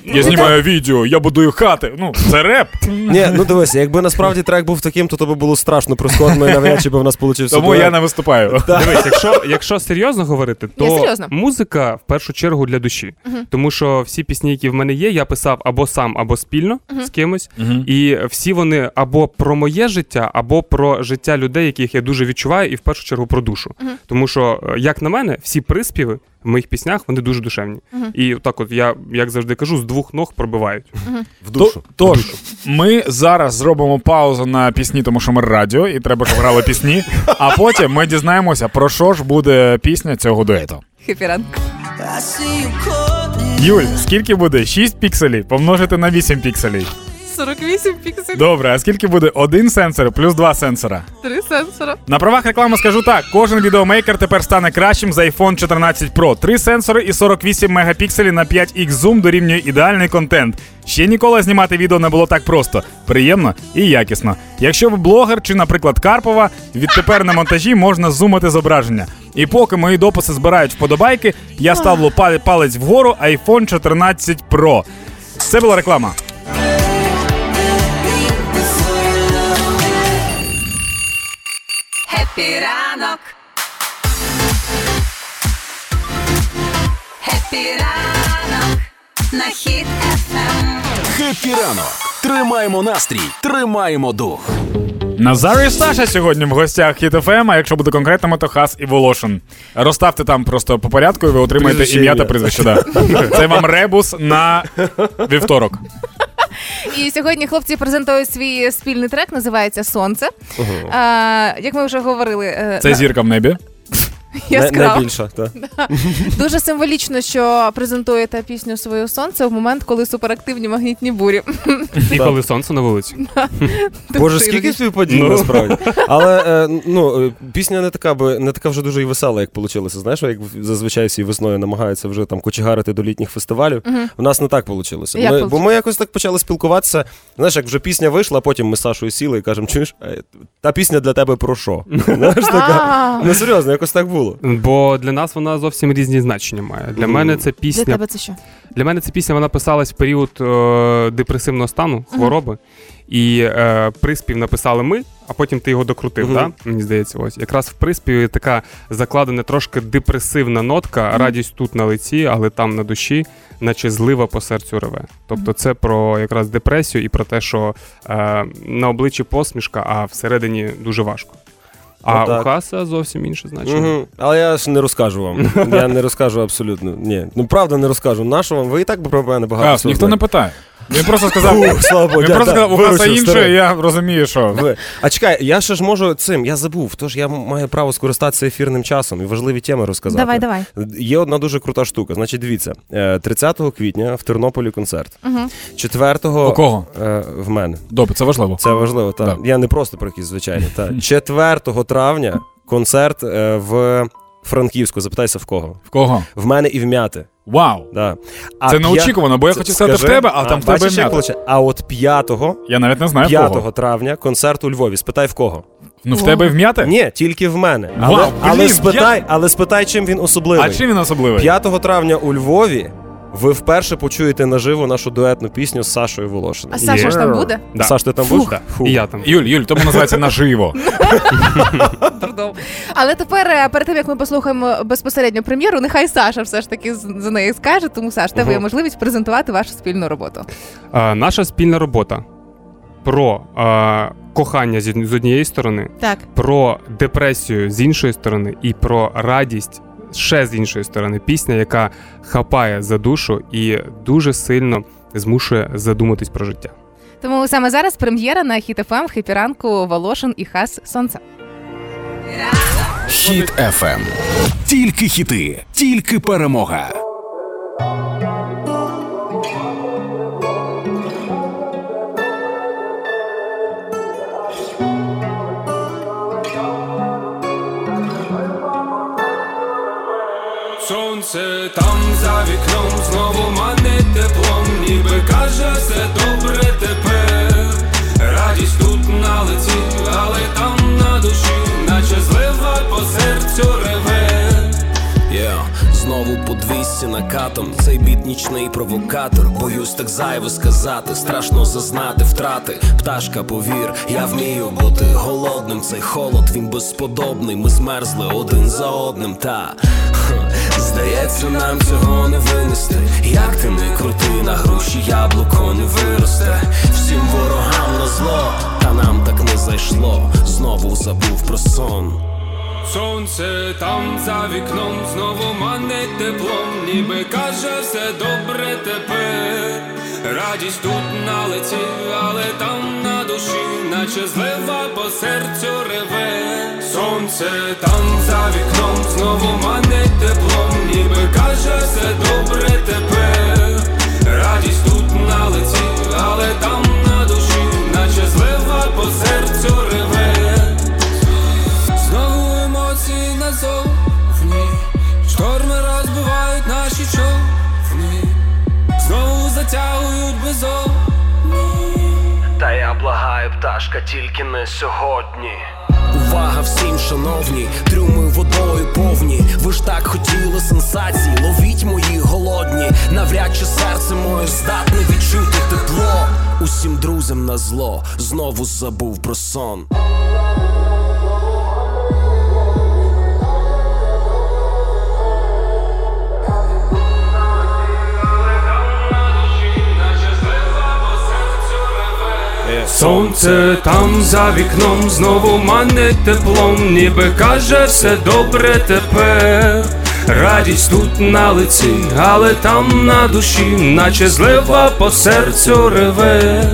Я знімаю відео, я будую хати. Ну, це реп. Ні, ну дивися, якби насправді трек був таким, то то би було страшно прискорбно і навряд чи би в нас получився. Тому я не виступаю. [laughs] Дивись, якщо, якщо серйозно говорити, то серйозно. музика в першу чергу для душі. Тому що всі пісні, які в мене є, я писав або сам, або спільно з кимось. І всі вони або про моє життя, або про життя людей, яких я дуже відчуваю, і в першу чергу про душу. Тому що, е, як на мене, всі приспіви в моїх піснях вони дуже душевні. І так, от я як завжди кажу, з двох ног пробивають. в душу. То- Тож, ми зараз зробимо паузу на пісні, тому що ми радіо, і треба, щоб грали пісні. А потім ми дізнаємося, про що ж буде пісня цього дуету. Happy ранок. Юль, скільки буде? 6 пікселів помножити на 8 пікселів. 48 пікселів. Добре, а скільки буде один сенсор плюс два сенсора? Три сенсора. На правах реклами скажу так: кожен відеомейкер тепер стане кращим за iPhone 14 Pro. Три сенсори і 48 мегапікселів на 5x зум дорівнює ідеальний контент. Ще ніколи знімати відео не було так просто, приємно і якісно. Якщо ви блогер чи, наприклад, Карпова, відтепер на монтажі можна зумити зображення. І поки мої дописи збирають вподобайки, я ставлю пал- палець вгору iPhone 14 Pro. Це була реклама. Happy ранок. Happy ранок. На Хіт FM. Happy ранок. Тримаємо настрій, тримаємо дух. Назар і Саша сьогодні в гостях Хіт ФМ, а якщо буде конкретними, то Хас і Волошин. Розставте там просто по порядку, і ви отримаєте ім'я та прізвище. Да. Це вам ребус на вівторок. І сьогодні хлопці презентують свій спільний трек, називається Сонце. Як ми вже говорили, е, Це на- зірка в небі. Яскраво. найбільша, так. [laughs] Дуже символічно, що презентуєте пісню свою сонце в момент, коли суперактивні магнітні бурі. І коли сонце на вулиці. [laughs] Боже, скільки співпадінь Ну. насправді. [laughs] Але е, ну, е, пісня не така, би, не така вже дуже і весела, як вийшло. Знаєш, як зазвичай всі весною намагаються вже там кочегарити до літніх фестивалів. У нас не так вийшло. Як Ми, бо ми якось так почали спілкуватися. Знаєш, як вже пісня вийшла, а потім ми з Сашою сіли і кажемо, чуєш, е, та пісня для тебе про що? Знаєш, така. А, Ну серйозно, якось так було. Бо для нас вона зовсім різні значення має. Для Мгм. мене це Для тебе це що? Для мене ця пісня вона писалась в період е, депресивного стану, хвороби. І е, приспів написали ми, а потім ти його докрутив, Мгм. да? мені здається, ось. Якраз в приспіві така закладена трошки депресивна нотка, радість тут на лиці, але там на душі, наче злива по серцю реве. Тобто це про якраз депресію і про те, що е, на обличчі посмішка, а всередині дуже важко. А Отак. у Хаса зовсім інше значення. Угу. Але я ж не розкажу вам. [laughs] Я не розкажу абсолютно. Ні. Ну правда не розкажу. Нащо вам? Ви і так про мене багато. Хас, всього ніхто не знаєте. питає. Він просто сказав. Фух, слава Богу, Він дя- просто да, сказав, у Хаса виручив, інше, старий. я розумію, що. Ви- А чекай, я ще ж можу цим, я забув, тож я маю право скористатися ефірним часом і важливі теми розказати. Давай, давай. Є одна дуже крута штука. Значить, дивіться, е, 30 квітня в Тернополі концерт. Угу. 4 У кого? е, в мене. Добре, це важливо. Це важливо, так. Да. Я не просто про якісь звичайні. Так. 4 [laughs] травня концерт е, в Франківську. Запитайся в кого? В кого? В мене і в м'яти. Вау! Да. А Це п'я- неочікувано, бо я хотів сказати в тебе, а там в тебе як А от 5 Я навіть не знаю 5 кого. травня концерт у Львові. Спитай в кого? Ну в тебе вм'яти? Ні, тільки в мене. Вау, Але, блін, але, я- спитай, але спитай, чим він особливий. А чим він особливий? 5 травня у Львові ви вперше почуєте наживо нашу дуетну пісню з Сашою Волошиною. А Саша ж там буде? Да. Саш, ти там Фух. будеш? Да. Фу. І я там. Юль, Юль, тому називається наживо. [laughs] Але тепер, е, перед тим як ми послухаємо безпосередньо прем'єру, нехай Саша все ж таки з- за неї скаже. Тому Саш, тебе є можливість презентувати вашу спільну роботу. А, наша спільна робота про а, кохання з з однієї сторони, Так. про депресію з іншої сторони, і про радість ще з іншої сторони. Пісня, яка хапає за душу і дуже сильно змушує задуматись про життя. Тому саме зараз прем'єра на Хіт FM в Happy Волошин і Хас Сонце. Хіт FM. Тільки хіти, тільки перемога. Сонце там за вікном знову манить теплом, ніби каже все добре тепер. Радість тут на лиці, але там на душі, наче злива по серцю реве. Yeah. Знову по 200 накатом Цей біт нічний провокатор Боюсь так зайво сказати Страшно зазнати втрати Пташка, повір, я вмію бути голодним Цей холод, він безподобний Ми змерзли один за одним Та здається, нам цього не винести. Як ти не крути, на груші яблуко не виросте. Всім ворогам на зло Та нам так не зайшло. Знову забув про сон. Сонце там за вікном знову манить теплом, ніби каже все добре тепер радість тут на лиці, але там на душі, наче злива по серцю реве, сонце там за вікном, знову мане теплом, ніби каже, все добре тепер, радість тут на лиці, але там на душі, наче злива по серцю реве, знову емоції назовні, шторми розбивають наші чоли притягують безодні Та я благаю, пташка, тільки не сьогодні. Увага всім, шановні, трюми водою повні. Ви ж так хотіли сенсації, ловіть мої голодні. Навряд чи серце моє здатне відчути тепло. Усім друзям на зло, знову забув про сон. Сонце там за вікном знову манить теплом, ніби каже все добре тепер. Радість тут на лиці, але там на душі, наче злива по серцю реве.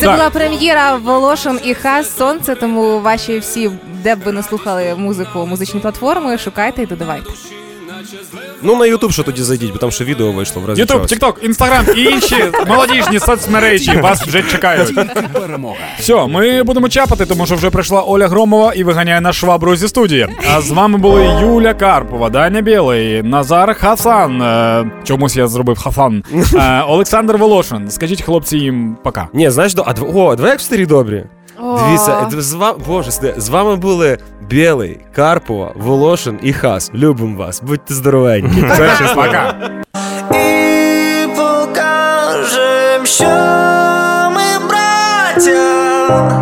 Це була прем'єра Волошин і Хас Сонце, тому ваші всі, де б ви не слухали музику, музичні платформи, шукайте і додавайте. Ну на Ютуб що тоді зайдіть, бо там ще відео вийшло в разі Ютуб, чогось. Тікток, Інстаграм і інші молодіжні соцмережі вас вже чекають. Перемога. Все, ми будемо чапати, тому що вже прийшла Оля Громова і виганяє на швабру зі студії. А з вами були Юля Карпова, Даня Білий, Назар Хасан. Е, чомусь я зробив Хасан. Е, Олександр Волошин. Скажіть хлопці їм пока. Ні, знаєш, до- а дв- о, давай як в старі добрі. Дивіться, з вами, боже, з вами були Білий, Карпова, Волошин і Хас. Любимо вас, будьте здоровенькі. Це. Пока. І покажем, що ми браття